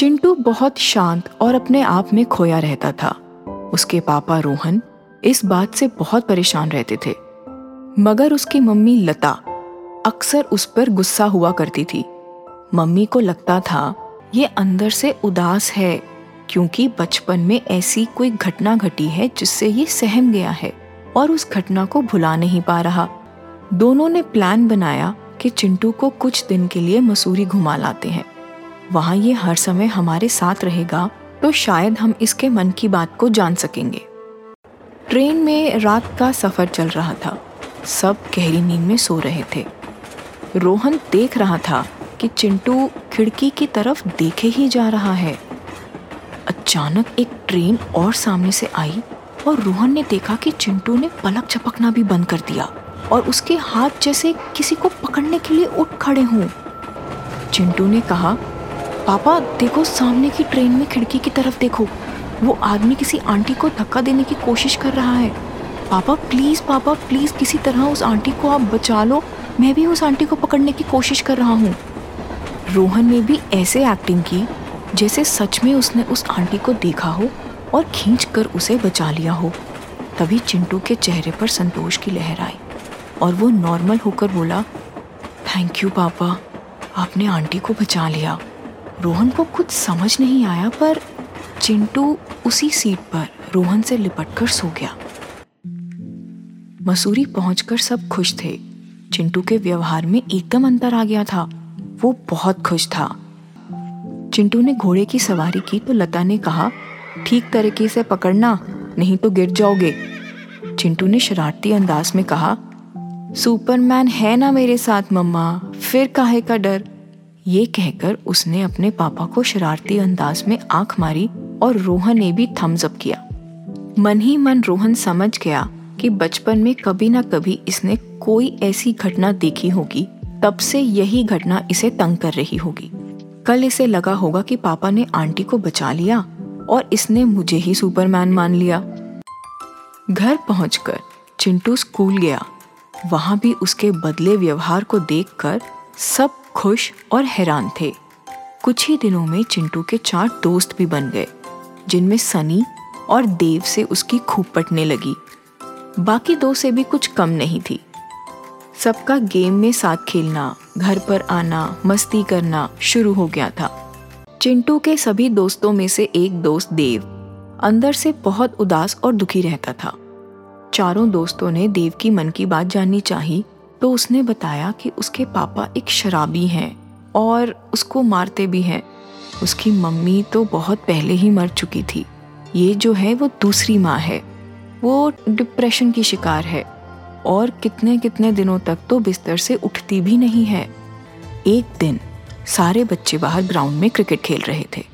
चिंटू बहुत शांत और अपने आप में खोया रहता था। उसके पापा रोहन इस बात से बहुत परेशान रहते थे। मगर उसकी मम्मी लता अक्सर उस पर गुस्सा हुआ करती थी। मम्मी को लगता था, ये अंदर से उदास है, क्योंकि बचपन में ऐसी कोई घटना घटी है जिससे ये सहम गया है और उस घटना को भुला नहीं पा रहा। दोनों ने प्लान बनाया कि चिंटू को कुछ दिन के लिए मसूरी घुमा लाते हैं। वहाँ ये हर समय हमारे साथ रहेगा तो शायद हम इसके मन की बात को जान सकेंगे। ट्रेन में रात का सफ़र चल रहा था। सब गहरी नींद में सो रहे थे। रोहन देख रहा था कि चिंटू खिड़की की तरफ़ देखे ही जा रहा है। अचानक एक ट्रेन और सामने से आई और रोहन ने देखा कि चिंटू ने पलक झपकना भी बंद कर दिया और उसके हाथ जैसे किसी को पकड़ने के लिए उठ खड़े हों। चिंटू ने कहा पापा देखो सामने की ट्रेन में खिड़की की तरफ़ देखो। वो आदमी किसी आंटी को धक्का देने की कोशिश कर रहा है। पापा प्लीज़ पापा प्लीज़ किसी तरह उस आंटी को आप बचा लो। मैं भी उस आंटी को पकड़ने की कोशिश कर रहा हूँ। रोहन ने भी ऐसे एक्टिंग की, जैसे सच में उसने उस आंटी को देखा हो और खींच कर उसे बचा लिया हो। तभी चिंटू के चेहरे पर संतोष की लहर आई और वो नॉर्मल होकर बोला थैंक यू पापा आपने आंटी को बचा लिया। रोहन को कुछ समझ नहीं आया, पर चिंटू उसी सीट पर रोहन से लिपट कर सो गया। मसूरी पहुंचकर सब खुश थे। चिंटू के व्यवहार में एकदम अंतर आ गया था। वो बहुत खुश था। चिंटू ने घोड़े की सवारी की तो लता ने कहा, ठीक तरीके से पकड़ना, नहीं तो गिर जाओगे। चिंटू ने शरारती अंदाज में कहा, सुपरमैन है ना मेरे साथ, मम्मा। फिर काहे का डर? ये कहकर उसने अपने पापा को शरारती अंदाज में आँख मारी और रोहन ने भी थम्स अप किया। मन ही मन रोहन समझ गया कि बचपन में कभी ना कभी इसने कोई ऐसी घटना देखी होगी, तब से यही घटना इसे तंग कर रही होगी। कल इसे लगा होगा कि पापा ने आंटी को बचा लिया और इसने मुझे ही सुपरमैन मान लिया। घर पहुंचकर चिंटू स्कूल गया। वहाँ भी उसके बदले व्यवहार को देखकर सब खुश और हैरान थे। कुछ ही दिनों में चिंटू के चार दोस्त भी बन गए, जिनमें सनी और देव से उसकी खूब पटने लगी। बाकी दो से भी कुछ कम नहीं थी। सबका गेम में साथ खेलना, घर पर आना, मस्ती करना शुरू हो गया था। चिंटू के सभी दोस्तों में से एक दोस्त देव, अंदर से बहुत उदास और दुखी रहता था। चारों दोस्तों ने देव की मन की बात जाननी चाही तो उसने बताया कि उसके पापा एक शराबी हैं और उसको मारते भी हैं। उसकी मम्मी तो बहुत पहले ही मर चुकी थी। ये जो है वो दूसरी माँ है। वो डिप्रेशन की शिकार है और कितने कितने दिनों तक तो बिस्तर से उठती भी नहीं है। एक दिन सारे बच्चे बाहर ग्राउंड में क्रिकेट खेल रहे थे।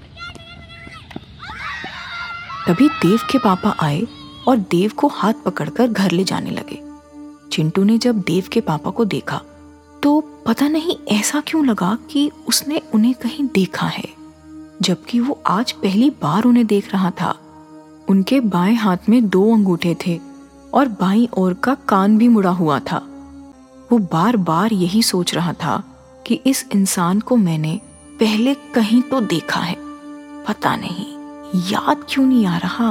तभी देव के पापा आए और देव को हाथ पकड़कर घर ले जाने लगे। चिंटू ने जब देव के पापा को देखा तो पता नहीं ऐसा क्यों लगा कि उसने उन्हें कहीं देखा है, जबकि वो आज पहली बार उन्हें देख रहा था। उनके बाएँ हाथ में दो अंगूठे थे और बाई ओर का कान भी मुड़ा हुआ था। वो बार बार यही सोच रहा था कि इस इंसान को मैंने पहले कहीं तो देखा है। पता नहीं, याद क्यों नहीं आ रहा?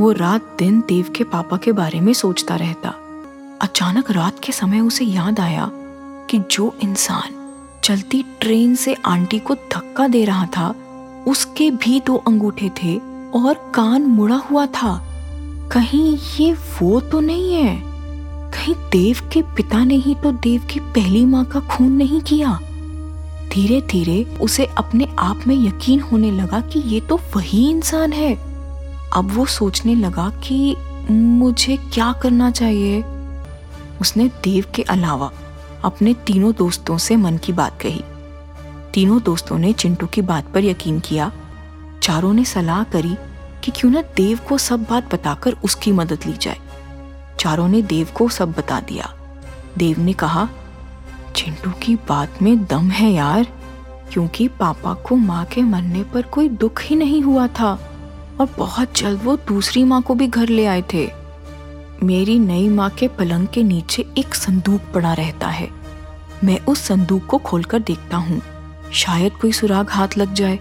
वो रात दिन देव के पापा के बारे में सोचता रहता। अचानक रात के समय उसे याद आया कि जो इंसान चलती ट्रेन से आंटी को धक्का दे रहा था, उसके भी दो अंगूठे थे और कान मुड़ा हुआ था। कहीं ये वो तो नहीं है? कहीं देव के पिता ने ही तो देव की पहली माँ का खून नहीं किया? धीरे धीरे उसे अपने आप में यकीन होने लगा कि ये तो वही इंसान है। अब वो सोचने लगा कि मुझे क्या करना चाहिए? उसने देव के अलावा अपने तीनों दोस्तों से मन की बात कही। तीनों दोस्तों ने चिंटू की बात पर यकीन किया। चारों ने सलाह करी कि क्यों ना देव को सब बात बताकर उसकी मदद ली जाए। चारों ने देव को सब बता दिया। देव ने कहा, चिंटू की बात में दम है यार, क्योंकि पापा को माँ के मरने पर कोई दुख ही नहीं हुआ था और बहुत जल्द वो दूसरी माँ को भी घर ले आए थे। मेरी नई माँ के पलंग के नीचे एक संदूक पड़ा रहता है। मैं उस संदूक को खोलकर देखता हूँ। शायद कोई सुराग हाथ लग जाए।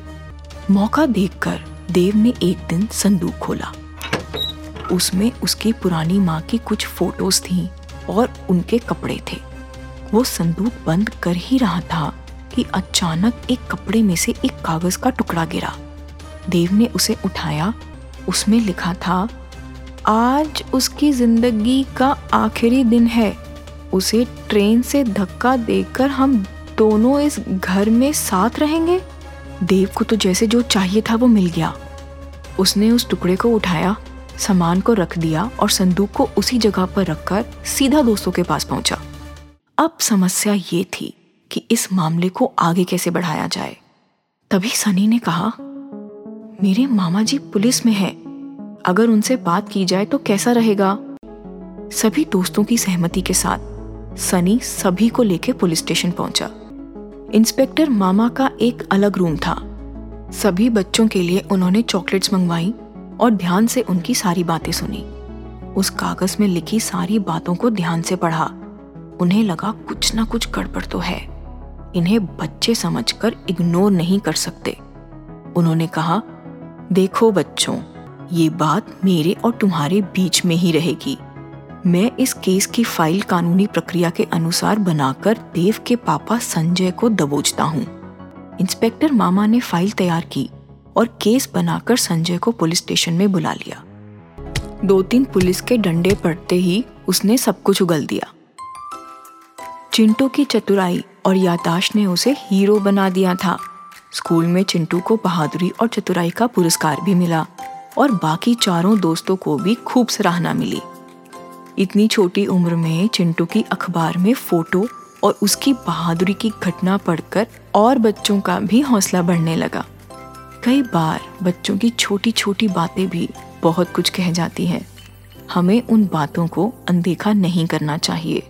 मौका देखकर देव ने एक दिन संदूक खोला। उसमें उसकी पुरानी माँ की कुछ फ़ोटोज़ थीं और उनके कपड़े थे। वो संदूक बंद कर ही रहा था कि अचानक एक कपड़े में से एक कागज़ का टुकड़ा गिरा। देव ने उसे उठाया। उसमें लिखा था आज उसकी ज़िंदगी का आखिरी दिन है। उसे ट्रेन से धक्का देकर हम दोनों इस घर में साथ रहेंगे? देव को तो जैसे जो चाहिए था वो मिल गया। उसने उस टुकड़े को उठाया, सामान को रख दिया और संदूक को उसी जगह पर रखकर सीधा दोस्तों के पास पहुँचा। अब समस्या ये थी कि इस मामले को आगे कैसे बढ़ाया जाए। तभी सनी ने कहा, मेरे मामा जी पुलिस में है। अगर उनसे बात की जाए तो कैसा रहेगा? सभी दोस्तों की सहमति के साथ, सनी सभी को लेकर पुलिस स्टेशन पहुँचा। इंस्पेक्टर मामा का एक अलग रूम था। सभी बच्चों के लिए उन्होंने चॉकलेट्स मंगवाई और ध्यान से उनकी सारी बातें सुनी। उस कागज़ में लिखी सारी बातों को ध्यान से पढ़ा। उन्हें लगा कुछ ना कुछ गड़बड़ तो है। इन्हें बच्चे समझकर इग्नोर नहीं कर सकते। उन्होंने कहा, देखो बच्चों ये बात मेरे और तुम्हारे बीच में ही रहेगी। मैं इस केस की फ़ाइल कानूनी प्रक्रिया के अनुसार बनाकर देव के पापा संजय को दबोचता हूँ। इंस्पेक्टर मामा ने फ़ाइल तैयार की और केस बनाकर संजय को पुलिस स्टेशन में बुला लिया। दो तीन पुलिस के डंडे पड़ते ही उसने सब कुछ उगल दिया। चिंटू की चतुराई और यादाश्त ने उसे हीरो बना दिया था। स्कूल में चिंटू को बहादुरी और चतुराई का पुरस्कार भी मिला। और बाकी चारों दोस्तों को भी खूब सराहना मिली। इतनी छोटी उम्र में चिंटू की अखबार में फ़ोटो और उसकी बहादुरी की घटना पढ़कर और बच्चों का भी हौसला बढ़ने लगा। कई बार बच्चों की छोटी छोटी बातें भी बहुत कुछ कह जाती हैं। हमें उन बातों को अनदेखा नहीं करना चाहिए।